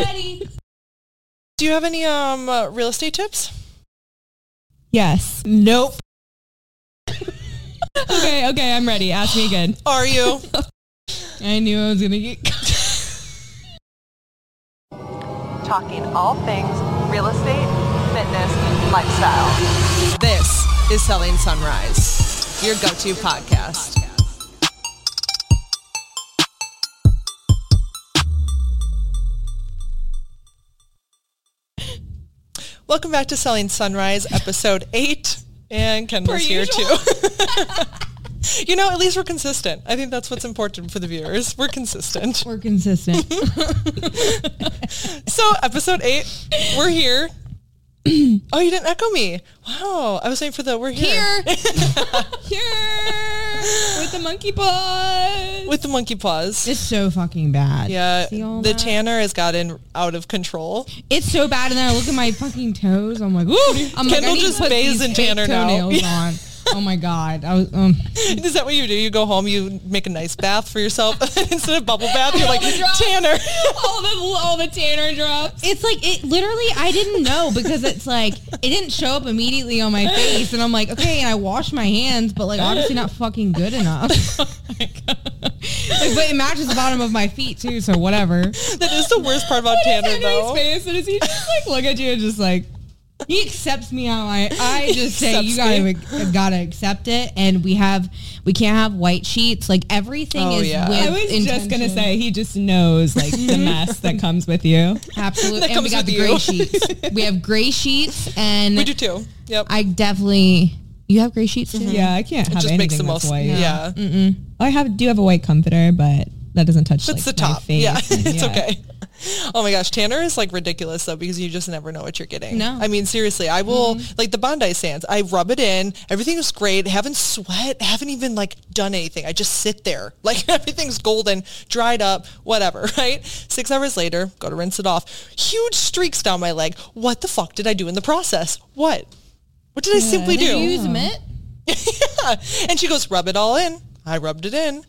ready. Do you have any um uh, real estate tips? Yes. Nope. Okay, okay, I'm ready. Ask me again. Are you? I knew I was gonna get. talking all things real estate, fitness, lifestyle. this is Selling Sunrise, your go-to podcast. Welcome back to Selling Sunrise, episode eight. And Kendall's here too. you know, at least we're consistent. I think that's what's important for the viewers. We're consistent. We're consistent. So, episode eight, we're here. oh, you didn't echo me. Wow. I was waiting for the we're here. Here, here, with the monkey paws. With the monkey paws. It's so fucking bad. Yeah, the that? tanner has gotten out of control. It's so bad. And then I look at my fucking toes. I'm like, ooh. I'm like, I Kendall need to just put bathes in tanner now. toenails on. Oh my god. I was. Um, Is that what you do? You go home, you make a nice bath for yourself, instead of bubble bath, you're like tanner. all the all the tanner drops. it's like it literally. I didn't know because it's like it didn't show up immediately on my face, and I'm like, okay. And I wash my hands, but like obviously not fucking good enough. like, but it matches the bottom of my feet too, so whatever. That is the worst part about tanner, Henry's though. face, and does he just like look at you and just like? He accepts me on my. I just say you gotta gotta accept it, and we have we can't have white sheets. Like everything Oh, is. yeah. with I was just gonna say he just knows like the mm-hmm. mess that comes with you. absolutely. That and we got with the you. gray sheets. we have gray sheets, and We do too. Yep. I definitely. You have gray sheets too. Yeah, I can't it have just anything makes the that's most. white. Yeah. I have do have a white comforter, but that doesn't touch That's like the my top. face. Yeah, and- it's yeah. okay. Oh my gosh, Tanner is like ridiculous though because you just never know what you're getting. No. I mean seriously, I will mm-hmm. like the Bondi Sands. I rub it in, everything is great. Haven't sweat, haven't even like done anything. I just sit there like everything's golden, dried up, whatever. Right? Six hours later, go to rinse it off. Huge streaks down my leg. What the fuck did I do in the process? What? What did I simply Did do? use mitt? yeah. And she goes, rub it all in. I rubbed it in.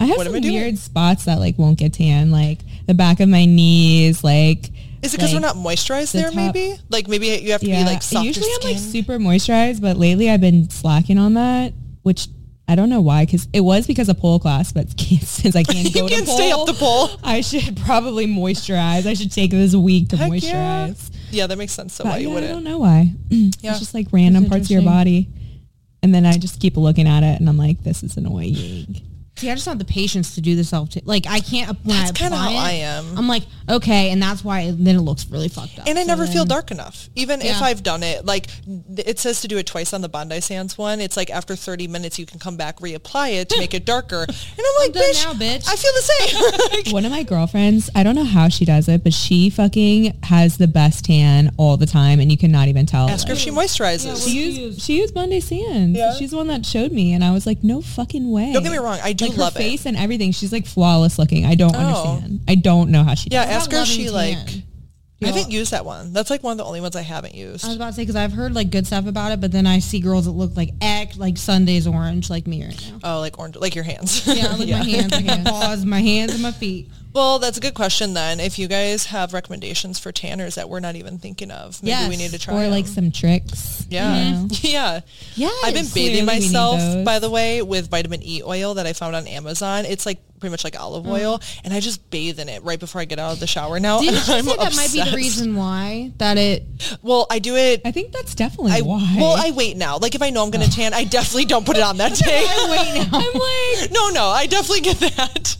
I have What some weird spots that like won't get tan, like the back of my knees, like. Is it because we're not moisturized the there? top- maybe like maybe you have to Yeah, be like softer usually I'm like super moisturized, but lately I've been slacking on that, which I don't know why, because it was because of pole class, but since I can't go, You can't to stay pole, up the pole. I should probably moisturize. I should take this week to Heck moisturize. Yeah. yeah, that makes sense. So But why you yeah, I wouldn't? I don't know why. Yeah. It's just like random parts of your body. And then I just keep looking at it and I'm like, this is annoying. See, I just don't have the patience to do the self. T- like I can't. When That's kinda how I am. I'm like, okay, and that's why then it looks really fucked up. And I So never feel dark enough. Even if I've done it, like it says to do it twice on the Bondi Sands one. It's like after 30 minutes you can come back, reapply it to make it darker. And I'm like, done bitch, now, bitch. I feel the same. Like, One of my girlfriends, I don't know how she does it, but she fucking has the best tan all the time and you cannot even tell. Ask her if she moisturizes. she used she used Bondi Sands. Yeah. She's the one that showed me, and I was like, no fucking way. Don't get me wrong, I do like, love her it. face and everything. She's like flawless looking. I don't Oh. understand. I don't know how she. yeah, does ask her if she tan? like. I haven't used that one. That's like one of the only ones I haven't used. I was about to say because I've heard like good stuff about it, but then I see girls that look like act like Sunday's orange, like me right now. Oh, like orange, like your hands. Yeah, like my hands, my paws, my hands, and my feet. Well, that's a good question then. If you guys have recommendations for tanners that we're not even thinking of, maybe we need to try. Or like them. some tricks. yeah, you know? yeah. Yes. I've been Clearly bathing need myself, by the way, with vitamin E oil that I found on Amazon. It's like pretty much like olive oil, and I just bathe in it right before I get out of the shower now. Didn't and you I'm say that might be the reason why that it? Well, I do it. I think that's definitely I, why. well, I wait now. Like if I know I'm going to tan, I definitely don't put it on that day. Wait now. I'm like, no, no, I definitely get that.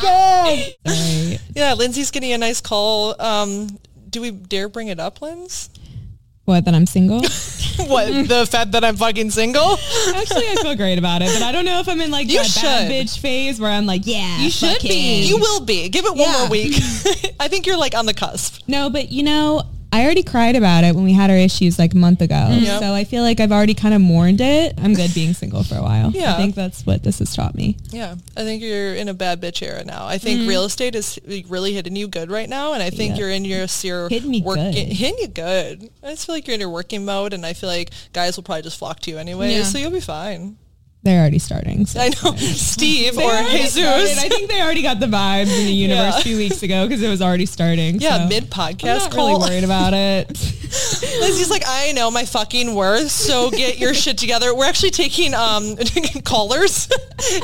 sorry. Yeah, Lindsay's getting a nice call. Um, do we dare bring it up, Linz? What? That I'm single? what the fact that I'm fucking single? Actually, I feel great about it, but I don't know if I'm in like You that bad bitch phase where I'm like, yeah, You should fuck be. him. You will be. Give it one Yeah. more week. I think you're like on the cusp. No, but you know, I already cried about it when we had our issues like a month ago. Mm-hmm. Yep. So I feel like I've already kind of mourned it. I'm good being single for a while. Yeah. I think that's what this has taught me. Yeah, I think you're in a bad bitch era now. I think mm-hmm. real estate is really hitting you good right now, and I think Yeah. you're in your your Hitting me working, good. hitting you good. I just feel like you're in your working mode, and I feel like guys will probably just flock to you anyway, Yeah. so you'll be fine. They're already starting. So. I know Steve or already started. I think they already got the vibes in the universe Yeah. a few weeks ago because it was already starting. Yeah, so mid I'm podcast not really worried about it. Lindsay's like, I know my fucking worth, so get your shit together. We're actually taking um callers.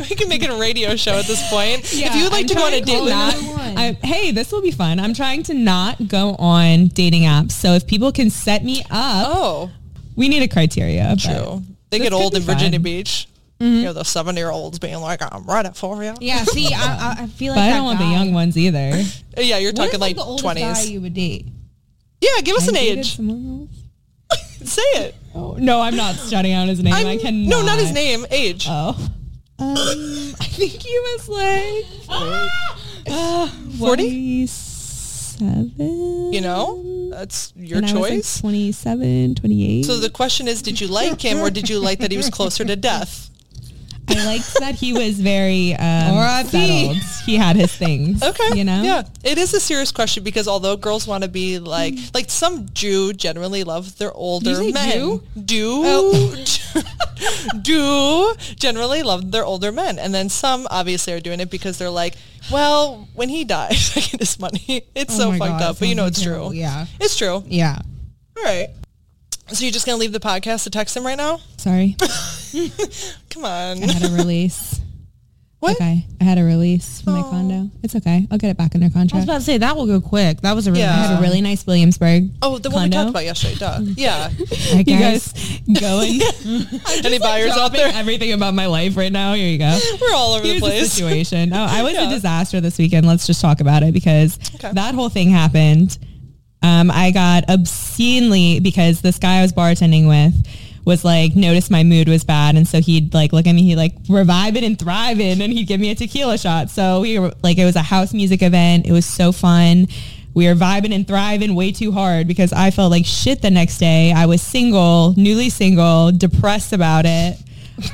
we can make it a radio show at this point. if you would like I'm to go on a date not- I- hey, this will be fun. I'm trying to not go on dating apps. So if people can set me up, Oh, we need a criteria. true. They get old in Virginia fun. Beach. You know, those seven year olds being like, I'm right for you. Yeah, see, I, I- I feel like But I don't want the young ones either. Yeah, you're What is, talking like the oldest guy 20s. you would date? Yeah, give us an I dated age. someone else. Say it. Oh, no, I'm not shutting out his name. I I'm- cannot. no, not his name. Age. Oh. Um, I think he was like uh, 40? 47. you know, that's your And I was, like, choice. 27, 28. so the question is, did you like him or did you like that he was closer to death? I liked that he was very um, settled. He had his things. Okay. You know? Yeah. It is a serious question because although girls want to be like like some Jew generally love their older men. Jew? Do do generally love their older men. And then some obviously are doing it because they're like, well, when he dies, I get his money. It's Oh so fucked God, up. But you know it's terrible. true. Yeah. It's true. Yeah. All right. So you're just gonna leave the podcast to text him right now? Sorry. Come on. I had a release. What? Okay. I had a release from my Oh. condo. It's okay. I'll get it back under contract. I was about to say that will go quick. That was a really Yeah. I had a really nice Williamsburg. Oh, the one we talked about yesterday. Duh. Yeah. You guys going? Any buyers out there? everything about my life right now. Here you go. We're all over Here's the the place. situation. Oh, I was Yeah. a disaster this weekend. Let's just talk about it because Okay. that whole thing happened. Um, I got obscenely because this guy I was bartending with was like noticed my mood was bad, and so he'd like look at me, he'd like reviving and thriving, and he'd give me a tequila shot. So we were like, it was a house music event. It was so fun. We were vibing and thriving way too hard because I felt like shit the next day. I was single, newly single, depressed about it.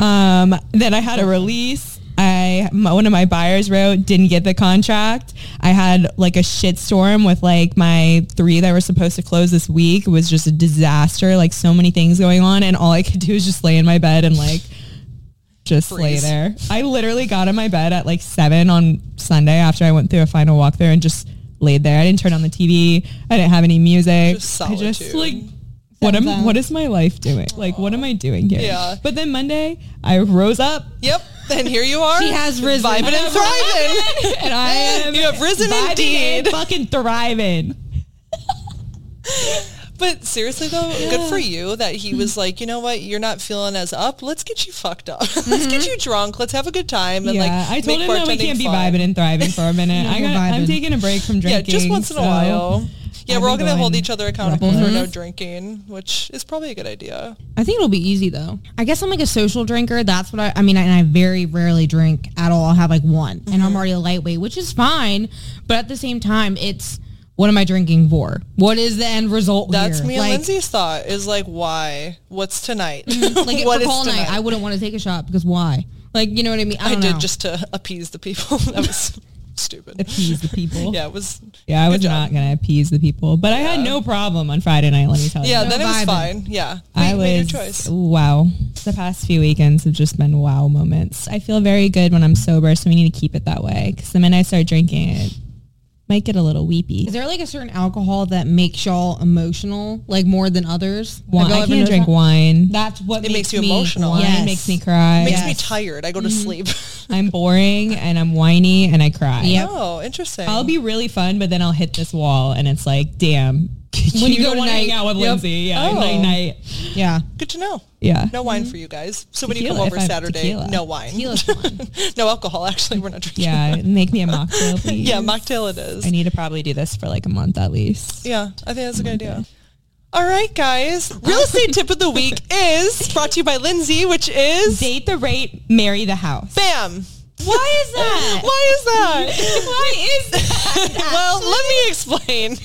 Um, then I had a release. I my, one of my buyers wrote didn't get the contract. I had like a shit storm with like my three that were supposed to close this week. It was just a disaster. Like so many things going on, and all I could do is just lay in my bed and like just lay there. I literally got in my bed at like seven on Sunday after I went through a final walkthrough and just laid there. I didn't turn on the TV. I didn't have any music. Just I just like what am Sounds what is my life doing? Like what am I doing here? Yeah. But then Monday I rose up Yep. And here you are. She has risen. Vibing and thriving. and I am You have risen indeed. fucking thriving. But seriously though, good for you that he was like, you know what, you're not feeling as up. Let's get you fucked up. Let's get mm-hmm. you drunk. Let's have a good time and yeah, like I told him that we can't be fun. vibing and thriving for a minute. No, I I'm taking a break from drinking. Yeah, drinking. just once in a while. Yeah, I've we're all gonna hold each other accountable for no drinking, which is probably a good idea. I think it'll be easy though. I guess I'm like a social drinker. That's what I, I mean. And I very rarely drink at all. I'll have like one and Mm-hmm. I'm already a lightweight, which is fine. But at the same time, it's what am I drinking for? What is the end result That's here? me and like, Lindsay's thought is like, why? What's tonight? Like What for is call night. I wouldn't want to take a shot because why? Like, you know what I mean? I, I did know. just to appease the people. that was stupid. appease the people. Yeah, it was. Yeah, I was job. not gonna appease the people, but I had no problem on Friday night. Let me tell you. Yeah, No then it was fine. Yeah, I Made- made was your choice. wow. The past few weekends have just been wow moments. I feel very good when I'm sober, so we need to keep it that way. Because the minute I start drinking, it might get a little weepy. Is there like a certain alcohol that makes y'all emotional, like more than others? Wine, I can't drink that? wine. That's what It makes you me- emotional. Wine Yes. makes me cry. Makes me tired. I go to Mm-hmm. sleep. I'm boring and I'm whiny and I cry. Yep. Oh, interesting. I'll be really fun, but then I'll hit this wall and it's like, damn. When you go don't wanna tonight. hang out with Yep. Lindsay. Yeah, Oh. night night. Yeah. Good to know. Yeah. No wine for you guys. So when you come over Saturday, tequila. no wine. Tequila's fun. no alcohol. Actually, we're not drinking. Yeah, make me a mocktail, please. Yeah, mocktail it is. I need to probably do this for like a month at least. Yeah, I think that's a good idea. All right, guys. Real estate tip of the week is brought to you by Lindsay, which is Date the rate, marry the house. bam. Why is that? Why is that? Why is that? well, let me explain.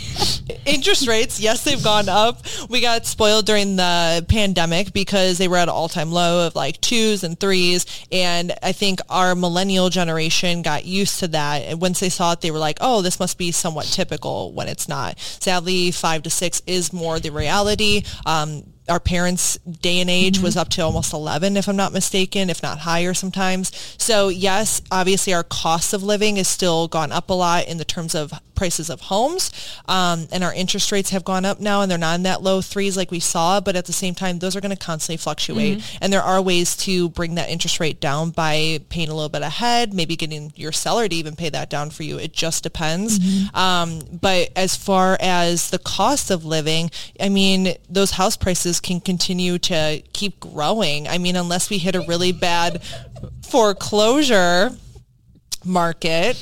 Interest rates, yes, they've gone up. We got spoiled during the pandemic because they were at an all-time low of like twos and threes. And I think our millennial generation got used to that. And once they saw it, they were like, oh, this must be somewhat typical when it's not. Sadly, five to six is more the reality. Um, our parents' day and age was mm-hmm. up to almost 11, if I'm not mistaken, if not higher sometimes. So yes, obviously our cost of living has still gone up a lot in the terms of prices of homes, um, and our interest rates have gone up now, and they're not in that low threes like we saw. But at the same time, those are going to constantly fluctuate, and there are ways to bring that interest rate down by paying a little bit ahead, maybe getting your seller to even pay that down for you. It just depends. Um, but as far as the cost of living, I mean, those house prices can continue to keep growing. I mean, unless we hit a really bad foreclosure market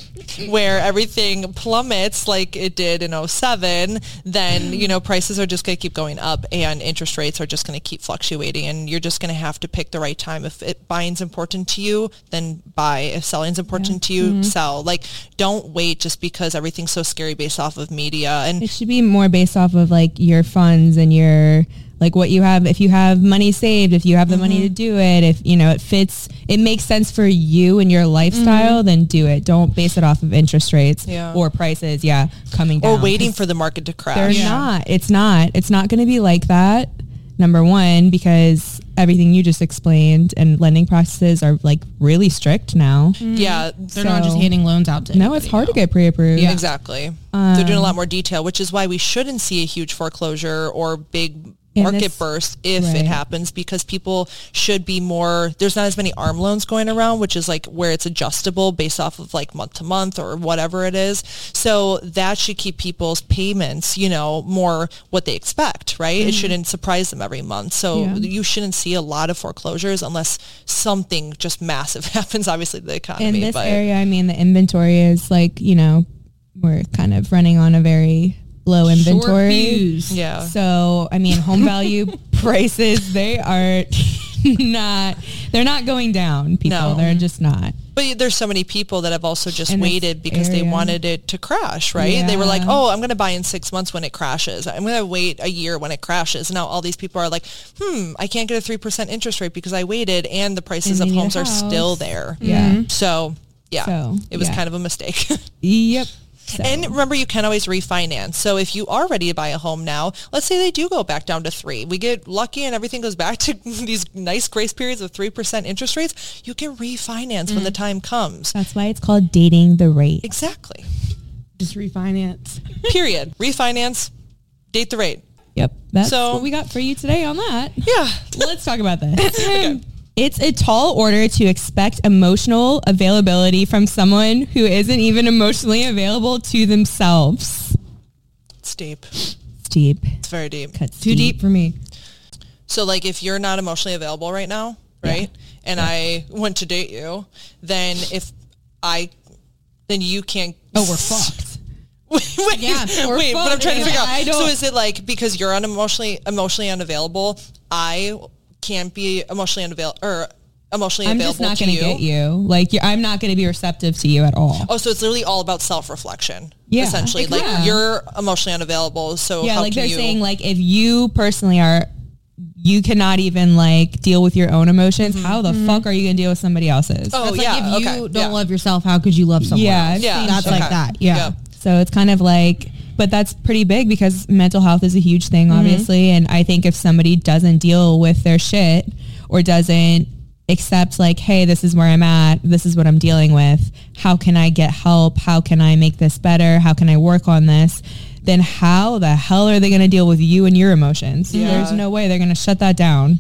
where everything plummets like it did in 07 then you know prices are just going to keep going up and interest rates are just going to keep fluctuating and you're just going to have to pick the right time. If it buying's important to you then buy. If selling's important to you mm-hmm. sell. Like don't wait just because everything's so scary based off of media and It should be more based off of like your funds and your like what you have if you have money saved if you have the Mm-hmm. money to do it if you know it fits it makes sense for you and your lifestyle then do it don't base it off of interest rates Mm-hmm. Yeah. or prices yeah coming down or waiting for the market to crash. they're crash not it's not it's not going to be like that number one because everything you just explained and lending processes are like really strict now yeah They're not just handing loans out to no it's hard to get pre-approved Yeah. Exactly. They're doing a Um, lot more detail, which is why we shouldn't see a huge foreclosure or big Market this- burst if right. it happens because people should be more there's not as many ARM loans going around which is like where it's adjustable based off of like month to month or whatever it is so that should keep people's payments you know more what they expect right it shouldn't surprise them every month so Mm-hmm. Yeah. you shouldn't see a lot of foreclosures unless something just massive happens obviously the economy in this but area, I mean, the inventory is like, you know, we're kind of running on a very low Short inventory. yeah So, I mean, home value prices, they are not, they're not going down, people. No. They're just not. But there's so many people that have also just In waited because they wanted it to crash, right? They were like, oh, I'm going to buy in six months when it crashes. I'm going to wait a year when it crashes. Now all these people are like, hmm, I can't get a 3% interest rate because I waited and the prices And of they need a homes are still there. Yeah. So, yeah, So, it was yeah. kind of a mistake. Yep. So, And remember, you can always refinance. So if you are ready to buy a home now, let's say they do go back down to three. We get lucky and everything goes back to these nice grace periods of 3% interest rates. You can refinance when the mm. time comes. that's why it's called dating the rate. Exactly. Just refinance. Period. Refinance, date the rate. Yep. That's So- what we got for you today on that. Yeah. Let's talk about this. It's a tall order to expect emotional availability from someone who isn't even emotionally available to themselves. It's deep. It's deep. It's very deep. Cuts Too deep for me. So like if you're not emotionally available right now, right? And I want to date you, then if I then you can't Oh, we're fucked. wait, wait, Yeah, we're wait, but I'm trying to fucked. figure out. I don't- So is it like because you're unemotionally emotionally unavailable, I can't be emotionally unavailable or emotionally I'm available just not to going to you? get you. Like, you're, I'm not going to be receptive to you at all. Oh, so it's literally all about self-reflection. Yeah. essentially, like Yeah. you're emotionally unavailable. So yeah, how like can they're you? saying, like, if you personally are, you cannot even like deal with your own emotions. Mm-hmm. How the mm-hmm. fuck are you going to deal with somebody else's? oh That's yeah, like if you okay, don't yeah. love yourself, how could you love someone Yeah, else? Yeah, That's shit. like that. Yeah. Yep. So it's kind of like, but that's pretty big because mental health is a huge thing, mm-hmm. obviously. And I think if somebody doesn't deal with their shit or doesn't accept like, hey, this is where I'm at, this is what I'm dealing with, how can I get help? How can I make this better? How can I work on this? Then how the hell are they going to deal with you and your emotions? Yeah. There's no way they're going to shut that down.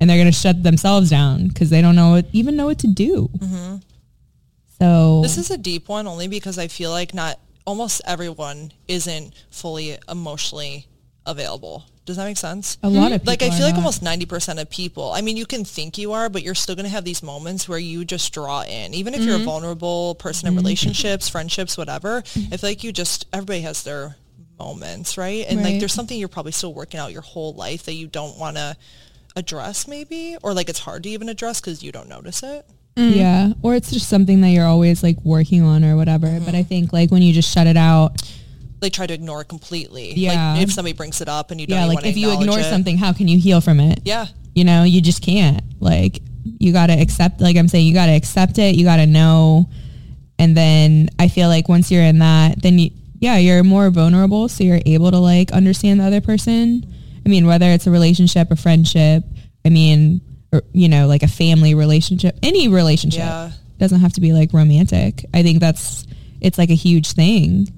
And they're going to shut themselves down because they don't know what, even know what to do. Mm-hmm. So This is a deep one only because I feel like not almost everyone isn't fully emotionally available. Does that make sense? a lot of people like I feel like not. almost 90% of people. I mean, you can think you are, but you're still going to have these moments where you just draw in. Even if you're Mm-hmm. a vulnerable person in relationships, friendships, whatever, I feel like you just everybody has their moments, right? And like there's something you're probably still working out your whole life that you don't want to address maybe or like it's hard to even address cuz you don't notice it. Yeah. Or it's just something that you're always like working on or whatever. Mm-hmm. But I think like when you just shut it out, They try to ignore it completely. Yeah. Like if somebody brings it up and you don't yeah, like if you ignore it. something, how can you heal from it? Yeah. You know, you just can't. Like you got to accept, like I'm saying, you got to accept it. You got to know. And then I feel like once you're in that, then you, yeah, you're more vulnerable. So you're able to like understand the other person I mean, whether it's a relationship, a friendship, I mean, you know, like a family relationship, any relationship Yeah. doesn't have to be like romantic. I think that's, it's like a huge thing.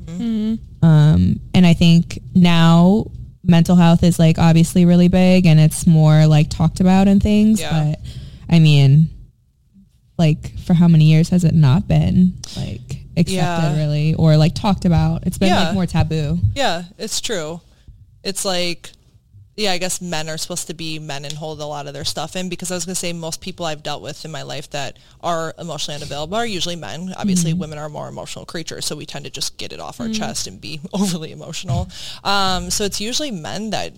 Um, and I think now mental health is like obviously really big and it's more like talked about and things. Yeah. But I mean, like for how many years has it not been like accepted Yeah. really or like talked about? It's been Yeah. like more taboo. Yeah, it's true. It's like, yeah, I guess men are supposed to be men and hold a lot of their stuff in because I was going to say most people I've dealt with in my life that are emotionally unavailable are usually men. Obviously, women are more emotional creatures, so we tend to just get it off our chest and be overly emotional. Um, so it's usually men that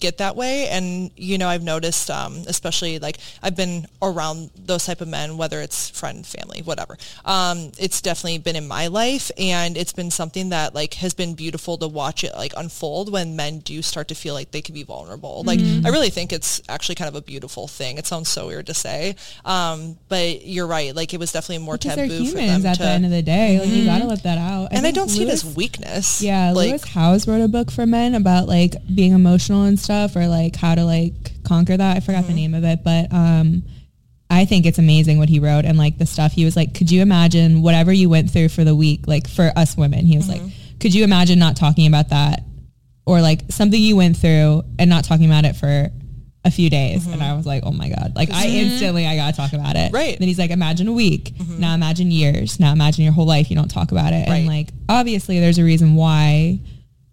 get that way. And you know i've noticed um, especially like i've been around those type of men whether it's friend family whatever. Um, it's definitely been in my life and it's been something that like has been beautiful to watch it like unfold when men do start to feel like they can be vulnerable. Like i really think it's actually kind of a beautiful thing. It sounds so weird to say um, but you're right. Like it was definitely more Because taboo for them at to the end of the day. Like you gotta let that out. and i don't see it as weakness. Yeah, like Lewis Howes wrote a book for men about like being emotional and stuff, or like how to like conquer that. I forgot Mm-hmm. the name of it, but um, I think it's amazing what he wrote and like the stuff he was like. Could you imagine whatever you went through for the week, like for us women? He was Mm-hmm. like, could you imagine not talking about that, or like something you went through and not talking about it for a few days? And I was like, oh my god, like I instantly I gotta talk about it. Mm-hmm. Right. Then he's like, imagine a week. Now imagine years. Now imagine your whole life you don't talk about it. Right. And like obviously there's a reason why,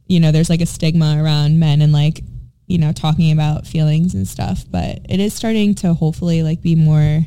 you know, there's like a stigma around men and like, you know, talking about feelings and stuff. But it is starting to hopefully like be more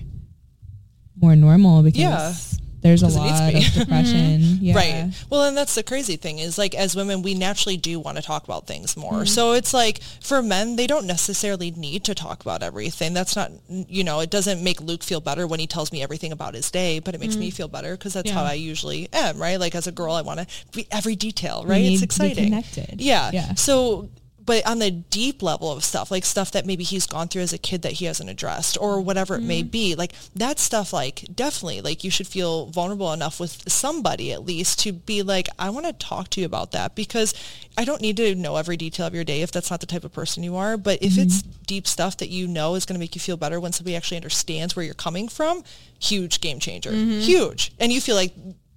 more normal because Yeah. there's a it needs to lot of depression. Yeah. Right. Well, and that's the crazy thing is like as women, we naturally do want to talk about things more. Mm-hmm. So it's like for men, they don't necessarily need to talk about everything. That's not, you know, it doesn't make Luke feel better when he tells me everything about his day, but it makes Mm-hmm. me feel better because that's how I usually am, right? Like as a girl, I want to be every detail, right? need It's to be exciting. connected. Yeah. Yeah. So, but on the deep level of stuff, like stuff that maybe he's gone through as a kid that he hasn't addressed or whatever it may mm-hmm. be, like that stuff, like definitely, like you should feel vulnerable enough with somebody at least to be like, I want to talk to you about that because I don't need to know every detail of your day if that's not the type of person you are. But if it's mm-hmm. deep stuff that you know is going to make you feel better when somebody actually understands where you're coming from, huge game changer, mm-hmm. huge. And you feel like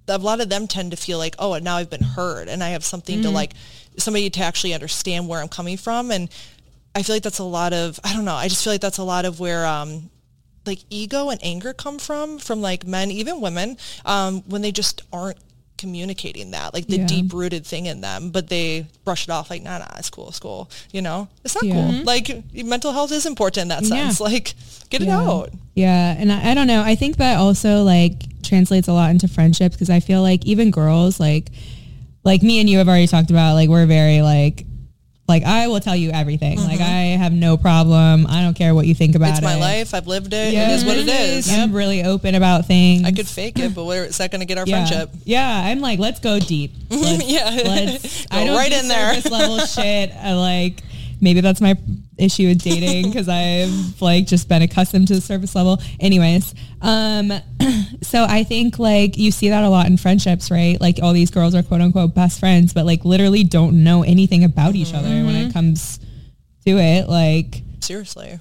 a lot of them tend to feel like, oh, now I've been heard and I have something to like somebody to actually understand where I'm coming from. And I feel like that's a lot of, I don't know, I just feel like that's a lot of where, um, like ego and anger come from, from like men, even women, um, when they just aren't communicating that, like the Yeah. deep rooted thing in them, but they brush it off like, nah, nah, it's cool, it's cool. You know, it's not Yeah. cool. Mm-hmm. Like mental health is important in that Yeah. Like get it out. Yeah, and I, I don't know. I think that also like translates a lot into friendships because I feel like even girls like like me and you have already talked about like we're very like like I will tell you everything. Like I have no problem. I don't care what you think about Mm-hmm. It's my it. life. I've lived it. Yeah, it is what it is. I'm really open about things. I could fake it, but where is that going to get our yeah. friendship? Yeah, I'm like, let's go deep. Let's, Yeah. let's. Go I don't right do in there. surface level shit. I like maybe that's my issue with dating because I've like just been accustomed to the surface level. Anyways, um, so I think like you see that a lot in friendships, right? Like all these girls are quote unquote best friends, but like literally don't know anything about each other when Mm-hmm. it comes to it. Like Seriously.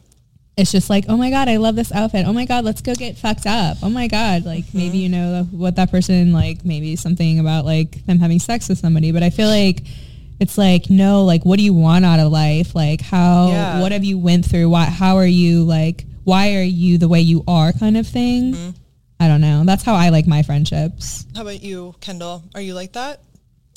it's just like, oh my god, I love this outfit. Oh my god, let's go get fucked up. Oh my god, like maybe you know what that person like, maybe something about like them having sex with somebody. But I feel like it's like no, like what do you want out of life? Like how, Yeah. what have you went through? Why, how are you like? Why are you the way you are? Kind of thing. I don't know. That's how I like my friendships. How about you, Kendall? Are you like that?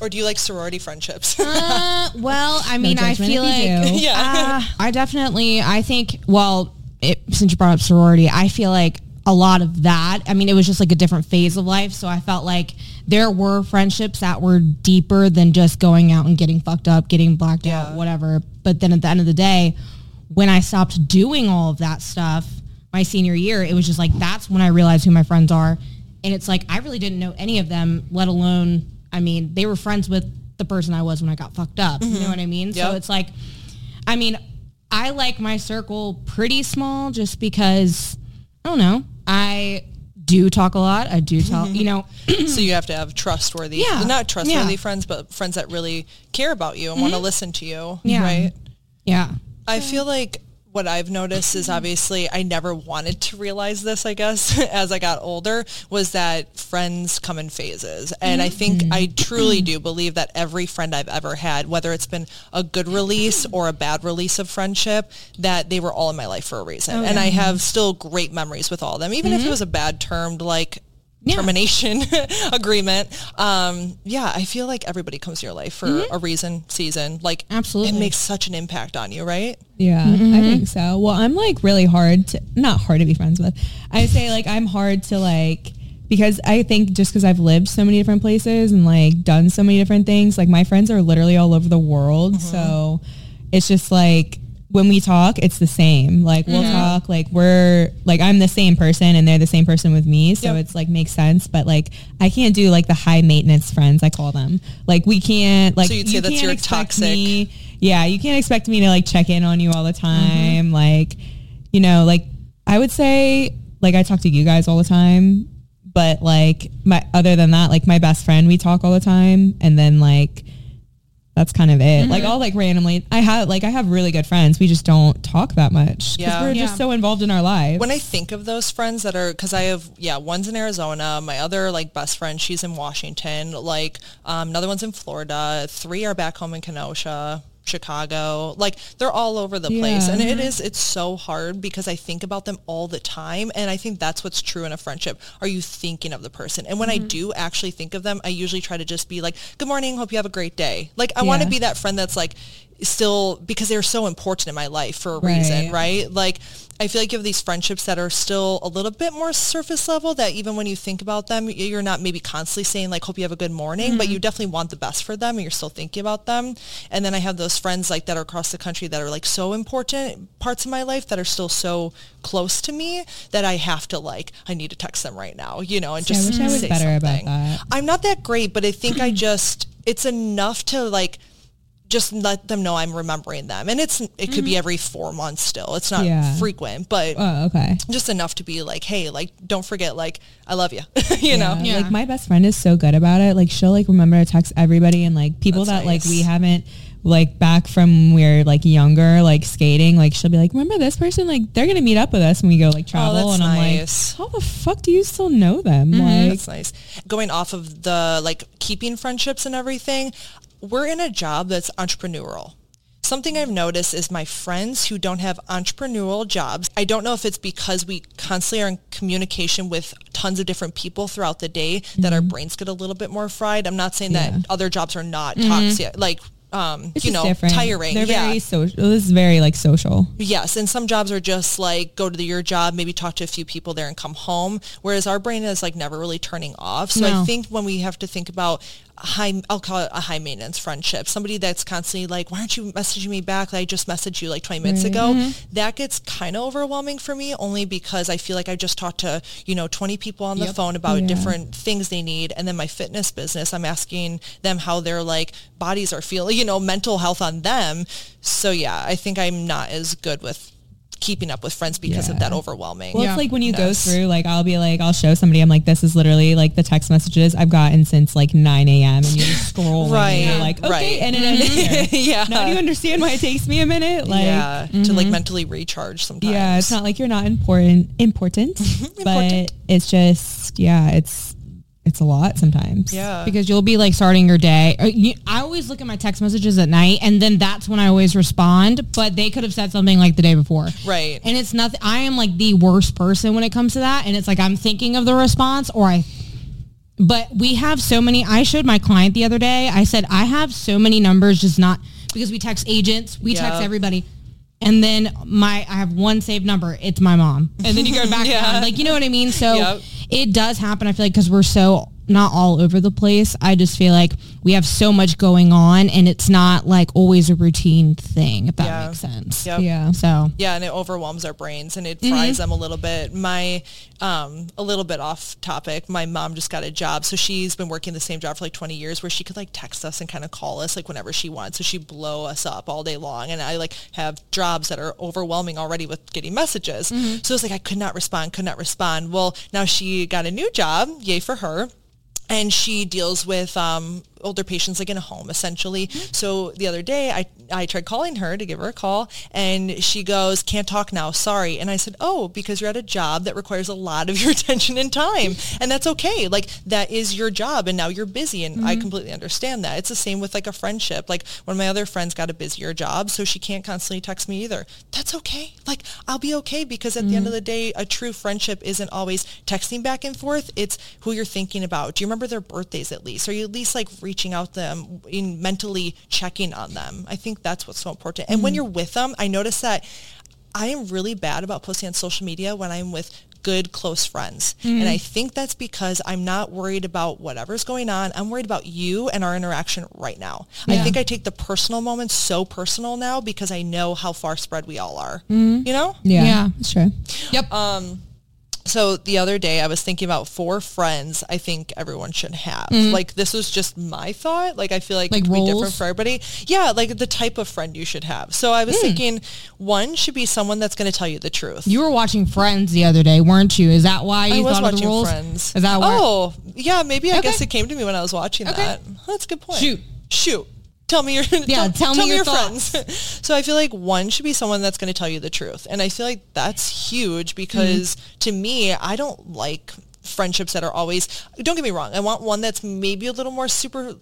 Or do you like sorority friendships? Uh, well, I mean, I feel like. Yeah. uh, I definitely. I think. Well, it, since you brought up sorority, I feel like a lot of that. I mean, it was just like a different phase of life, so I felt like there were friendships that were deeper than just going out and getting fucked up, getting blacked Yeah. out, whatever. But then at the end of the day, when I stopped doing all of that stuff, my senior year, it was just like that's when I realized who my friends are, and it's like I really didn't know any of them, let alone. I mean, they were friends with the person I was when I got fucked up. You know mm-hmm. what I mean? So it's like, I mean, I like my circle pretty small just because I don't know. I do talk a lot. I do talk, you know, so you have to have trustworthy, Yeah. not trustworthy Yeah. friends, but friends that really care about you and want to mm-hmm. listen to you. Yeah. Right. yeah. I feel like what I've noticed is obviously I never wanted to realize this, I guess, as I got older, was that friends come in phases. And I think I mm-hmm. truly do believe that every friend I've ever had, whether it's been a good release or a bad release of friendship, that they were all in my life for a reason. Oh, and I have still great memories with all of them, even if it mm-hmm. was a bad termed like termination agreement. Um, yeah, I feel like everybody comes to your life for mm-hmm. a reason, season. Like Absolutely. it makes such an impact on you, right? Yeah, I mm-hmm. think so. Well, I'm like really hard to not hard to be friends with. I say like I'm hard to like because I think just because I've lived so many different places and like done so many different things, like my friends are literally all over the world. Mm-hmm. So it's just like when we talk, it's the same. Like we'll talk, like we're like I'm the same person and they're the same person with me. So Yep. it's like makes sense. But like I can't do like the high maintenance friends, I call them. Like we can't like So you'd say you that's can't your expect toxic- me- yeah, you can't expect me to like check in on you all the Mm-hmm. time. Like, you know, like I would say like I talk to you guys all the time, but like my other than that, like my best friend, we talk all the time, and then like that's kind of it. Like Mm-hmm. I'll like randomly, I have like I have really good friends. We just don't talk that much because Yeah. we're Yeah. just so involved in our lives. When I think of those friends that are, because I have, yeah, one's in Arizona, my other like best friend, she's in Washington, like um, another one's in Florida, three are back home in Kenosha. Chicago, like they're all over the place. And it mm-hmm. is, it's so hard because I think about them all the time. And I think that's what's true in a friendship. Are you thinking of the person? And when I mm-hmm. do actually think of them, I usually try to just be like, good morning, hope you have a great day. Like I want to be that friend that's like, still because they're so important in my life for a reason, right? Like I feel like you have these friendships that are still a little bit more surface level that even when you think about them, you're not maybe constantly saying like, hope you have a good morning, but you mm-hmm. definitely want the best for them and you're still thinking about them. And then I have those friends like that are across the country that are like so important parts of my life that are still so close to me that I have to like, I need to text them right now, you know, and See, I just wish I was say better about that. I'm not that great, but I think I just, it's enough to like, just let them know I'm remembering them. And it's it could be mm-hmm. every four months still. It's not Yeah. frequent, but oh, okay. just enough to be like, hey, like don't forget, like I love you. you know? Yeah. Like my best friend is so good about it. Like she'll like remember to text everybody and like people That's that like we haven't like back from when we we're like younger, like skating, like she'll be like, Remember this person? Like they're gonna meet up with us when we go like oh, travel Oh, that's and I'm nice. like, How the fuck do you still know them? Mm-hmm, like That's nice. Going off of the like keeping friendships and everything, we're in a job that's entrepreneurial. Something I've noticed is my friends who don't have entrepreneurial jobs. I don't know if it's because we constantly are in communication with tons of different people throughout the day that our brains get a little bit more fried. I'm not saying Yeah. that other jobs are not toxic, like um, it's you know, different. tiring. They're yeah. very social. This is very like social. Yes, and some jobs are just like go to the, your job, maybe talk to a few people there and come home. Whereas our brain is like never really turning off. So I think when we have to think about high, I'll call it a high maintenance friendship, somebody that's constantly like, why aren't you messaging me back? I just messaged you like 20 minutes ago. Mm-hmm. That gets kind of overwhelming for me only because I feel like I just talked to, you know, 20 people on the Yep. phone about Yeah. different things they need. And then my fitness business, I'm asking them how their like bodies are feeling, you know, mental health on them. So yeah, I think I'm not as good with keeping up with friends because of that overwhelming. Well, Yeah. it's like when you go through, like I'll be like, I'll show somebody, I'm like, this is literally like the text messages I've gotten since like 9 a.m. and you're scrolling. Right, And you're like, okay, right. and it ended here. yeah. Now do you understand why it takes me a minute? Like, yeah, to like mm-hmm. mentally recharge sometimes. yeah, it's not like you're not important, important, Important. but it's just, yeah, it's, it's a lot sometimes. Yeah. because you'll be like starting your day. I always look at my text messages at night, and then that's when I always respond. But they could have said something like the day before, Right. And it's nothing. I am like the worst person when it comes to that, and it's like I'm thinking of the response, or I. But we have so many. I showed my client the other day. I said I have so many numbers, just not because we text agents, we text everybody. And then my, I have one saved number. It's my mom. And then you go back Yeah. Like, you know what I mean? So Yep. It does happen. I feel like because we're so not all over the place. I just feel like we have so much going on and it's not like always a routine thing, if that Yeah. makes sense. Yep. Yeah. So Yeah, and it overwhelms our brains and it Mm-hmm. fries them a little bit. My, um, a little bit off topic, my mom just got a job. So she's been working the same job for like 20 years where she could like text us and kind of call us like whenever she wants. So she blow us up all day long. And I like have jobs that are overwhelming already with getting messages. Mm-hmm. So it's like, I could not respond, could not respond. Well, now she got a new job. Yay for her and she deals with um, older patients like in a home essentially. Mm-hmm. So the other day I, I tried calling her to give her a call and she goes, can't talk now. Sorry. And I said, oh, because you're at a job that requires a lot of your attention and time. And that's okay. Like that is your job and now you're busy. And Mm-hmm. I completely understand that. It's the same with like a friendship. Like one of my other friends got a busier job, so she can't constantly text me either. That's okay. Like I'll be okay because at the end of the day, a true friendship isn't always texting back and forth. It's who you're thinking about. Do you remember their birthdays at least? Are you at least like reaching out to them in mentally checking on them? I think that's what's so important. And when mm-hmm. you're with them, I notice that I am really bad about posting on social media when I'm with good close friends. And mm-hmm. I think that's because I'm not worried about whatever's going on. I'm worried about you and our interaction right now. I think I take the personal moments so personal now because I know how far spread we all are. Mm-hmm. You know? Yeah, Yeah. that's true. Yep. Um, so the other day I was thinking about four friends I think everyone should have. Mm-hmm. Like this was just my thought. Like I feel like, Like it could be different for everybody. Yeah, like the type of friend you should have. So I was thinking one should be someone that's going to tell you the truth. You were watching Friends the other day, weren't you? Is that why you I was thought of the watching rules? Friends. Is that why? Oh, yeah, maybe I Okay. guess it came to me when I was watching Okay. that. That's a good point. Shoot. Shoot. Tell me your Yeah, tell me your friends. so I feel like one should be someone that's going to tell you the truth, and I feel like that's huge because Mm-hmm. to me, I don't like friendships that are always. Don't get me wrong. I want one that's maybe a little more super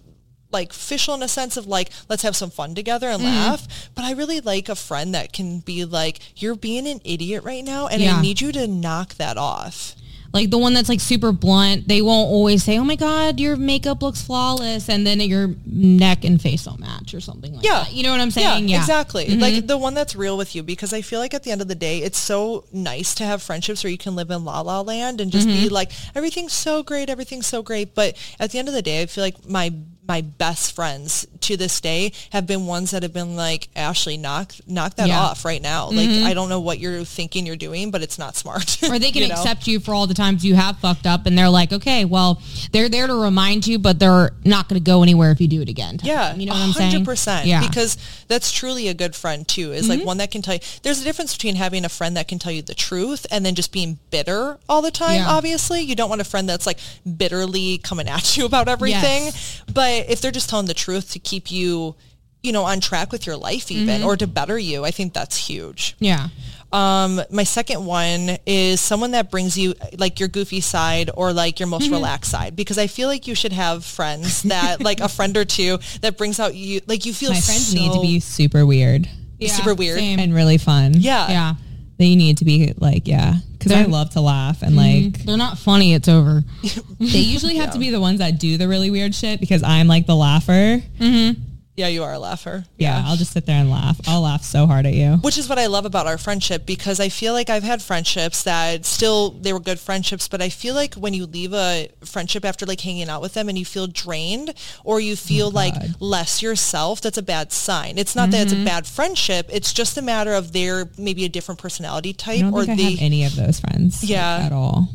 like official in a sense of like let's have some fun together and Mm-hmm. laugh but i really like a friend that can be like you're being an idiot right now and Yeah. i need you to knock that off Like the one that's like super blunt. They won't always say, "Oh my god, your makeup looks flawless," and then your neck and face don't match or something like Yeah. that. You know what I'm saying? Yeah, exactly. Mhm. Like the one that's real with you because I feel like at the end of the day, it's so nice to have friendships where you can live in la la land and just Mm-hmm. be like, everything's so great, everything's so great. But at the end of the day, I feel like my my best friends to this day have been ones that have been like, Ashley, knock knock that Yeah. Mm-hmm. off right now. Like I don't know what you're thinking you're doing, but it's not smart. or they can You know? accept you for all the times you have fucked up, and they're like, "Okay, well, they're there to remind you, but they're not going to go anywhere if you do it again." Yeah, you know what I'm saying? Hundred percent. Yeah, Mm-hmm. because that's truly a good friend too. Is like one that can tell you. There's a difference between having a friend that can tell you the truth and then just being bitter all the time. Yeah. Obviously, you don't want a friend that's like bitterly coming at you about everything. But if they're just telling the truth to keep you, you know, on track with your life, even Mm-hmm. or to better you, I think that's huge. yeah. Um, my second one is someone that brings you like your goofy side or like your Mm-hmm. most relaxed side because I feel like you should have friends that like a friend or two that brings out you like you feel My friends need to be super weird Yeah, super weird. same. and really fun. yeah Yeah, They need to be like, yeah. Because I love to laugh and mm-hmm. like, they're not funny. It's over. they usually have to be the ones that do the really weird shit because I'm like the laugher. Mm-hmm. Yeah you are a laugher Yeah, I'll just sit there and laugh. I'll laugh so hard at you. which is what I love about our friendship because I feel like I've had friendships that still they were good friendships, but I feel like when you leave a friendship after like hanging out with them and you feel drained or you oh feel like less yourself, that's a bad sign. It's not that it's a mm-hmm. bad friendship; it's just a matter of they're maybe a different personality type or they have any of those friends. like, Yeah. at all.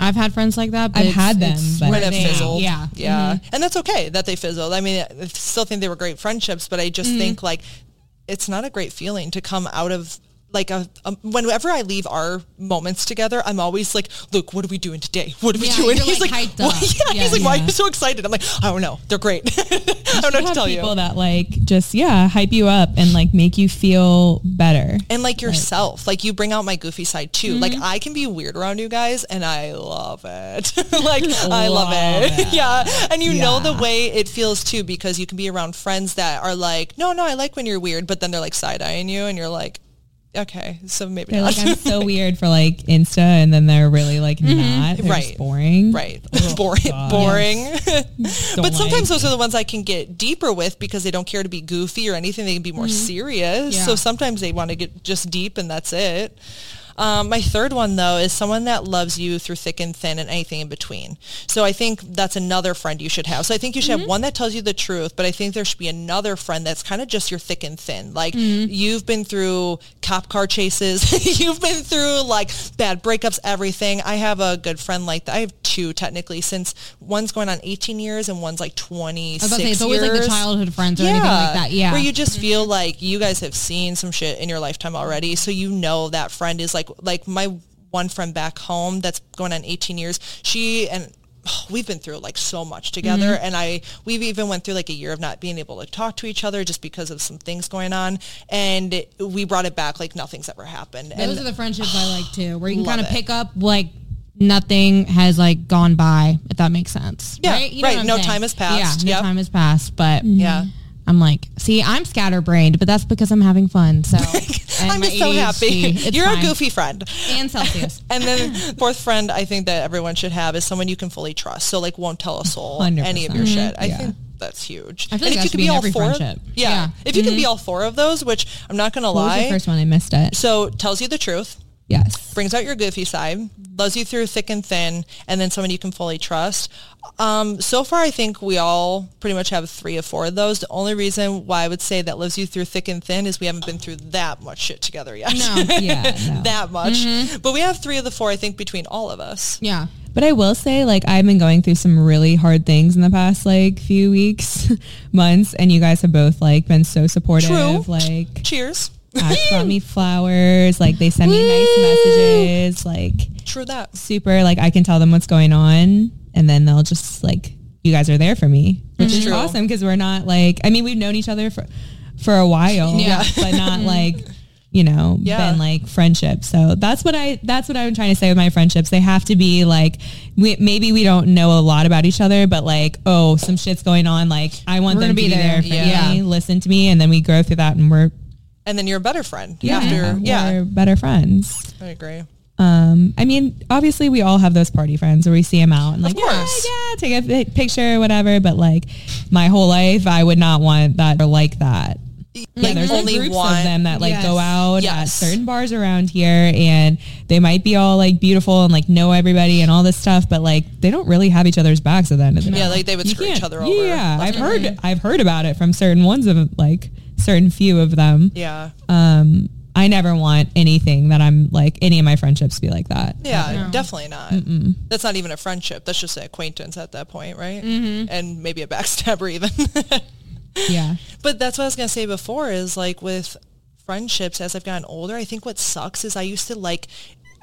I've had friends like that. But I've had them, but- when where it they- fizzled. Yeah, Yeah. And that's okay that they fizzled. I mean, I still think they were great friendships, but I just Mm-hmm. think like it's not a great feeling to come out of like a, a whenever I leave our moments together, I'm always like, Luke, what are we doing today? What are we Yeah, doing? he's like, like, yeah, Yeah, he's like, why are you so excited? I'm like, I don't know. They're great. I don't know what to tell people you. that like just yeah hype you up and like make you feel better. and like yourself, like you bring out my goofy side too. Mm-hmm. Like I can be weird around you guys, and I love it. like I love it. yeah, and you know the way it feels too because you can be around friends that are like, no, no, I like when you're weird, but then they're like side eyeing you, and you're like, okay, so maybe They're not. like I'm so weird for like Insta, and then they're really like mm-hmm. not. They're Right. just boring. Right. Oh, boring. God. Boring. Don't but sometimes like. those are the ones I can get deeper with because they don't care to be goofy or anything. They can be more mm-hmm. serious. Yeah. So sometimes they want to get just deep and that's it. Um, my third one though is someone that loves you through thick and thin and anything in between. So I think that's another friend you should have. So I think you should have mm-hmm. one that tells you the truth, but I think there should be another friend that's kind of just your thick and thin. Like mm-hmm. you've been through cop car chases, you've been through like bad breakups, everything. I have a good friend like that. I have two technically since one's going on 18 years and one's like 26 I was about to say it's always like the childhood friends or anything like that. Yeah, Where you just mm-hmm. feel like you guys have seen some shit in your lifetime already. So you know that friend is like like my one friend back home that's going on 18 years. She and we've been through like so much together Mm-hmm. and I we've even went through like a year of not being able to talk to each other just because of some things going on and we brought it back like nothing's ever happened. Those and are the friendships I like too, where you can kind of pick up like nothing has like gone by, if that makes sense. Yeah, right. right. what I'm No saying? time has passed. Yeah, no Yep. time has passed. But yeah. I'm like, see, I'm scatterbrained, but that's because I'm having fun. So I'm just so happy. ADHD, it's You're fine. a goofy friend. and Celsius. And then fourth friend I think that everyone should have is someone you can fully trust. So like won't tell a soul 100%. any of your shit. I Yeah. think that's huge. I feel and like if you could be be all four, yeah, Yeah. if you can be mm-hmm. all four of those, which I'm not gonna lie. the first one? I missed it. So tells you the truth, Yes. brings out your goofy side, loves you through thick and thin, and then someone you can fully trust. Um, so far, I think we all pretty much have three or four of those. The only reason why I would say that loves you through thick and thin is we haven't been through that much shit together yet. No. Yeah. No. that much. But we have three of the four, I think, between all of us. Yeah. But I will say, like, I've been going through some really hard things in the past, like, few weeks, months, and you guys have both, like, been so supportive. True. Like, Cheers. Ash brought me flowers. Like, they send me nice messages. Like, True that. super. Like, I can tell them what's going on, and then they'll just, like, you guys are there for me, mm-hmm. which is True. awesome because we're not, like, I mean, we've known each other for, for a while, Yeah. but not, mm-hmm. like, you know, Yeah. been like friendships. So that's what I that's what I'm trying to say with my friendships. They have to be like we maybe we don't know a lot about each other, but like, oh, some shit's going on. Like I want We're them gonna be be there. there for Yeah. me, listen to me, and then we go through that and we're And then you're a better friend yeah, after. Yeah, we're better friends. I agree. Um, I mean, obviously we all have those party friends where we see them out and like, yeah, yeah, take a pi- picture, whatever. But like my whole life, I would not want that or like that. Yeah, Like there's like only groups one. of them that like Yes. go out at certain bars around here and they might be all like beautiful and like know everybody and all this stuff, but like they don't really have each other's backs at the end of the day. Yeah, like they would You screw each other over. Yeah, I've heard. I've heard about it from certain ones of like certain few of them. Yeah. Um, I never want anything that I'm like any of my friendships be like that. Yeah, definitely not. That's not even a friendship. That's just an acquaintance at that point, right? Mm-hmm. And maybe a backstabber even. Yeah. but that's what I was going to say before is like with friendships as I've gotten older, I think what sucks is I used to like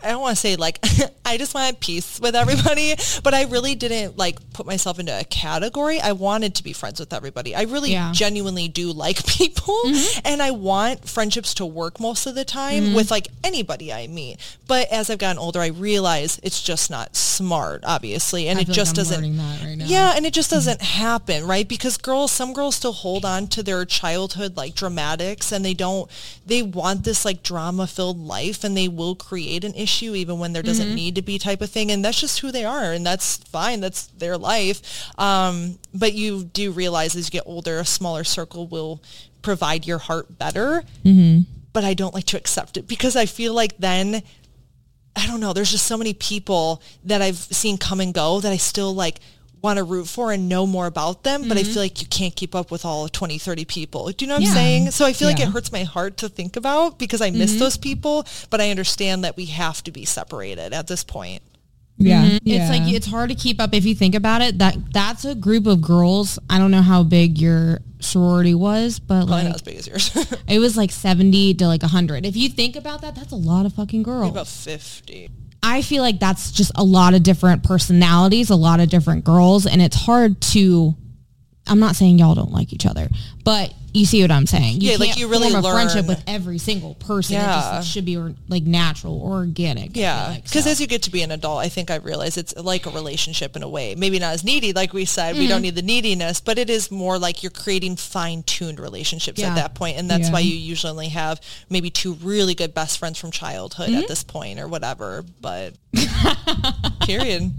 I don't want to say like I just wanted peace with everybody, but I really didn't like put myself into a category. I wanted to be friends with everybody. I really Yeah. genuinely do like people mm-hmm. and I want friendships to work most of the time mm-hmm. with like anybody I meet. But as I've gotten older, I realize it's just not smart, obviously, and I it like just I'm doesn't that right now. yeah, and it just mm-hmm. doesn't happen, right? Because girls, some girls still hold on to their childhood like dramatics and they don't, they want this like drama filled life and they will create an issue even when there doesn't need to be type of thing. And that's just who they are and that's fine. That's their life. Um, but you do realize as you get older, a smaller circle will provide your heart better. But I don't like to accept it because I feel like then I don't know. There's just so many people that I've seen come and go that I still like want to root for and know more about them, but I feel like you can't keep up with all 20, 30 people. Do you know what I'm saying? So I feel like it hurts my heart to think about because I miss those people, but I understand that we have to be separated at this point. Yeah. Mm-hmm. It's like it's hard to keep up if you think about it. That that's a group of girls. I don't know how big your sorority was, but Probably like not as big as yours. it was like seventy to like hundred. If you think about that, that's a lot of fucking girls. About 50. I feel like that's just a lot of different personalities, a lot of different girls, and it's hard to. I'm not saying y'all don't like each other, but you see what I'm saying. You Yeah, like, you really form a friendship with every single person. It Yeah. just should be like natural or organic. Yeah, like, because so. as you get to be an adult, I think I realize it's like a relationship in a way. Maybe not as needy, like we said. We don't mm. need the neediness, but it is more like you're creating fine-tuned relationships Yeah. at that point, and that's Yeah. why you usually only have maybe two really good best friends from childhood at mm-hmm. this point, or whatever. But period.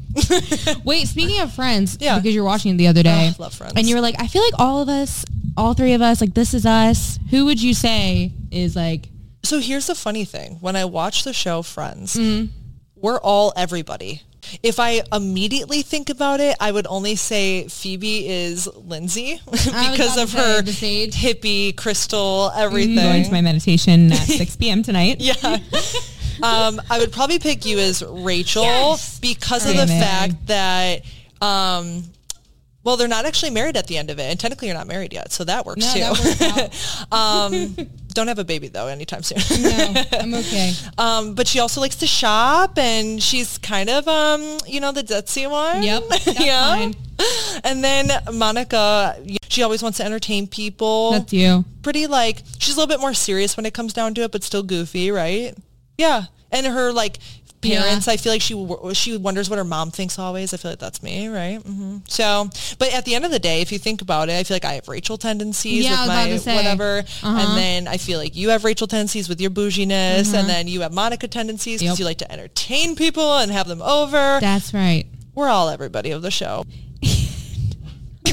Wait, speaking of friends, Yeah. because you're watching it the other day, Ugh, love Friends. and you were like, I feel like all of us, all three of us, like this is us. Who would you say is like? So here's the funny thing: when I watch the show Friends, Mm-hmm. we're all everybody. If I immediately think about it, I would only say Phoebe is Lindsay because of her say, the sage. hippie, crystal, everything. I'm Going to my meditation at 6 p.m. tonight. yeah. um, I would probably pick you as Rachel Yes. because of the Amen. fact that, um, well, they're not actually married at the end of it, and technically you're not married yet, so that works No, too. that works um, Don't have a baby though anytime soon. No, I'm okay. Um, but she also likes to shop, and she's kind of, um, you know, the ditzy one. Yep, that's fine. And then Monica, she always wants to entertain people. That's you. Pretty like she's a little bit more serious when it comes down to it, but still goofy, right? Yeah. And her like parents, I feel like she she wonders what her mom thinks always. I feel like that's me, right? hmm So, but at the end of the day, if you think about it, I feel like I have Rachel tendencies Yeah, with my whatever, Uh-huh. and then I feel like you have Rachel tendencies with your bouginess, and then you have Monica tendencies because Yep. you like to entertain people and have them over. That's right. We're all everybody of the show.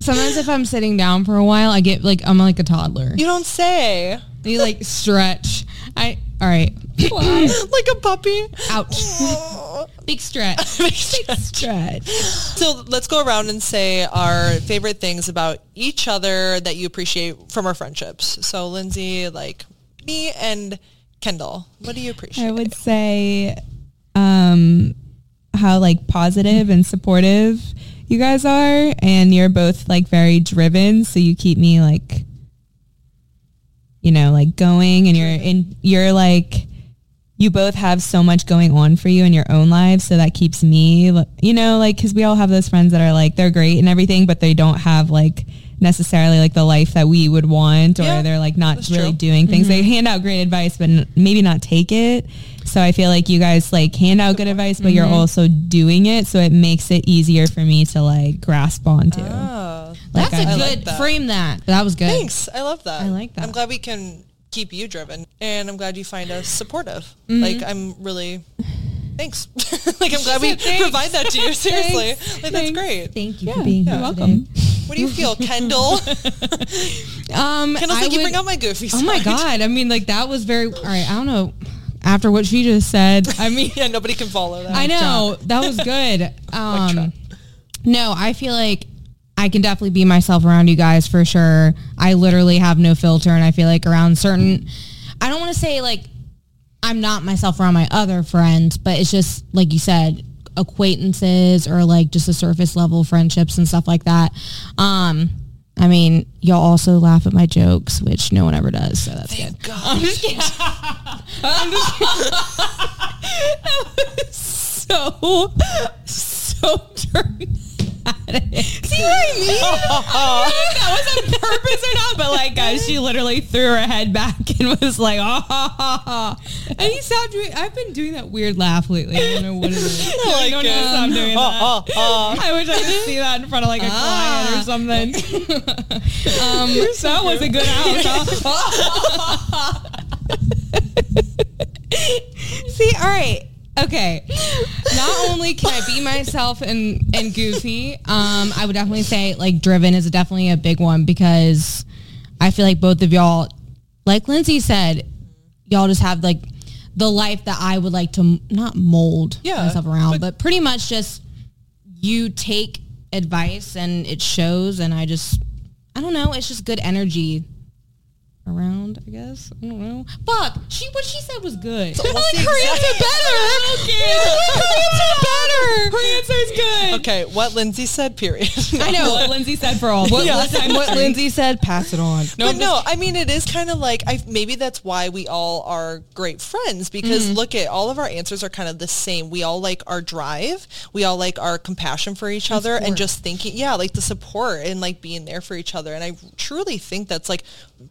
Sometimes if I'm sitting down for a while, I get like I'm like a toddler. You don't say. You like stretch. I all right. like a puppy. Ouch. Big stretch. Big stretch. So let's go around and say our favorite things about each other that you appreciate from our friendships. So Lindsay, like me and Kendall, what do you appreciate? I would say um, how like positive and supportive you guys are, and you're both like very driven, so you keep me like, you know, like going, and you're in, you're like, you both have so much going on for you in your own lives, so that keeps me, you know, like because we all have those friends that are like they're great and everything, but they don't have like necessarily like the life that we would want, or Yeah, they're like not really true. doing things. They mm-hmm. hand out great advice, but n- maybe not take it. So I feel like you guys like hand out good advice, but you're mm-hmm. also doing it. So it makes it easier for me to like grasp onto. Oh, Like That's I- a good that. frame. That that was good. thanks. I love that. I like that. I'm glad we can keep you driven, and I'm glad you find us supportive. Mm-hmm. Like I'm really. Thanks. like I'm glad we thanks. provide that to you. Seriously, like that's great. Thank you for being here. You're welcome. What do you feel, Kendall? Um, Kendall's I like you bring out my goofy Oh my god! I mean, like that was very. All right, I don't know. After what she just said, I mean, Yeah, nobody can follow that. I know that was good. Um, no, I feel like I can definitely be myself around you guys for sure. I literally have no filter, and I feel like around certain. I don't want to say like I'm not myself around my other friends, but it's just like you said, acquaintances or like just a surface level friendships and stuff like that. Um, I mean, y'all also laugh at my jokes, which no one ever does, so that's good. God. I'm just kidding. I'm just kidding. so so dramatic. See what I mean? that was on purpose or not, but like, guys, she literally threw her head back and was like, "Ah ha ha ha." And he stopped doing. I've been doing that weird laugh lately. I don't know what it is. I like don't know, stop doing that. I wish I could see that in front of like a Ah. client or something. um, that was a good out. See, all right. Okay. Not only can I be myself and and goofy, um, I would definitely say like driven is definitely a big one because I feel like both of y'all, like Lindsay said, y'all just have like the life that I would like to m- not mold Yeah, myself around, but- but pretty much just you take advice and it shows, and I just I don't know, it's just good energy around, I guess. I don't know. Fuck. She what she said was good. I almost like the her exact- answer better. her answer better. Her answer's good. Okay, what Lindsay said, period. I know. What Lindsay said for all. What, Yeah. listen, what Lindsay said, pass it on. but no, I mean it is kind of like I maybe that's why we all are great friends because mm-hmm. look at all of our answers are kind of the same. We all like our drive, we all like our compassion for each other, and just thinking, yeah, like the support and like being there for each other. And I truly think that's like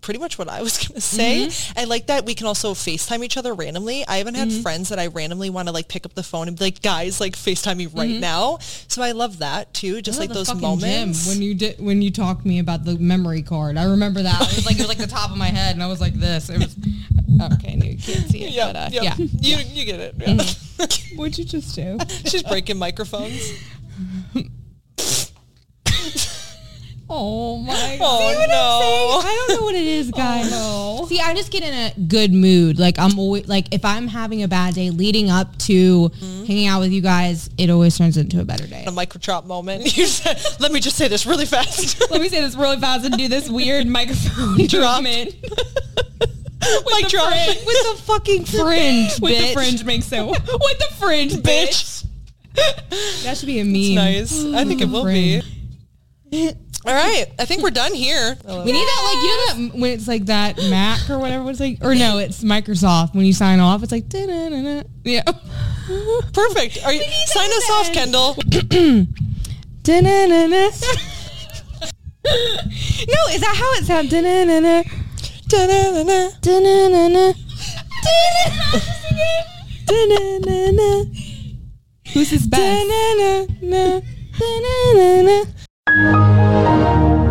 pretty much what I was gonna say. Mm-hmm. I like that we can also FaceTime each other randomly. I haven't had mm-hmm. friends that I randomly want to like pick up the phone and be like, guys, like FaceTime me right mm-hmm. now. So I love that too. Just like those moments. when you did when you talked to me about the memory card. I remember that. It was like it was like the top of my head, and I was like this. It was okay. You can't see it, yeah, but uh, yeah, yeah. You you get it. Yeah. What'd you just do? She's breaking microphones. Oh my Oh no. I'm saying? I don't know what it is, oh, guys. See, I just get in a good mood. Like I'm always like if I'm having a bad day leading up to mm-hmm. hanging out with you guys, it always turns into a better day. A microchop moment. You said, let me just say this really fast. Let me say this really fast and do this weird microphone Drop. movement. Mic drop. fringe. With the fucking fringe, With bitch. the fringe makes so. With the fringe, bitch. Bitch. That should be a meme. Nice. I think it will be. All right, I think we're done here. We need that, like, you know that when it's like that Mac or whatever it's like, or no, it's Microsoft. When you sign off, it's like, da-da-da-da. yeah. Perfect. Are you sign us off, Kendall? Da-na-na-na. no, is that how it sounds? Da-na-na-na. Da-na-na-na. Da-na-na-na. Da-na-na-na. Who's his best? Da-na-na-na. Da-na-na-na. Thank you.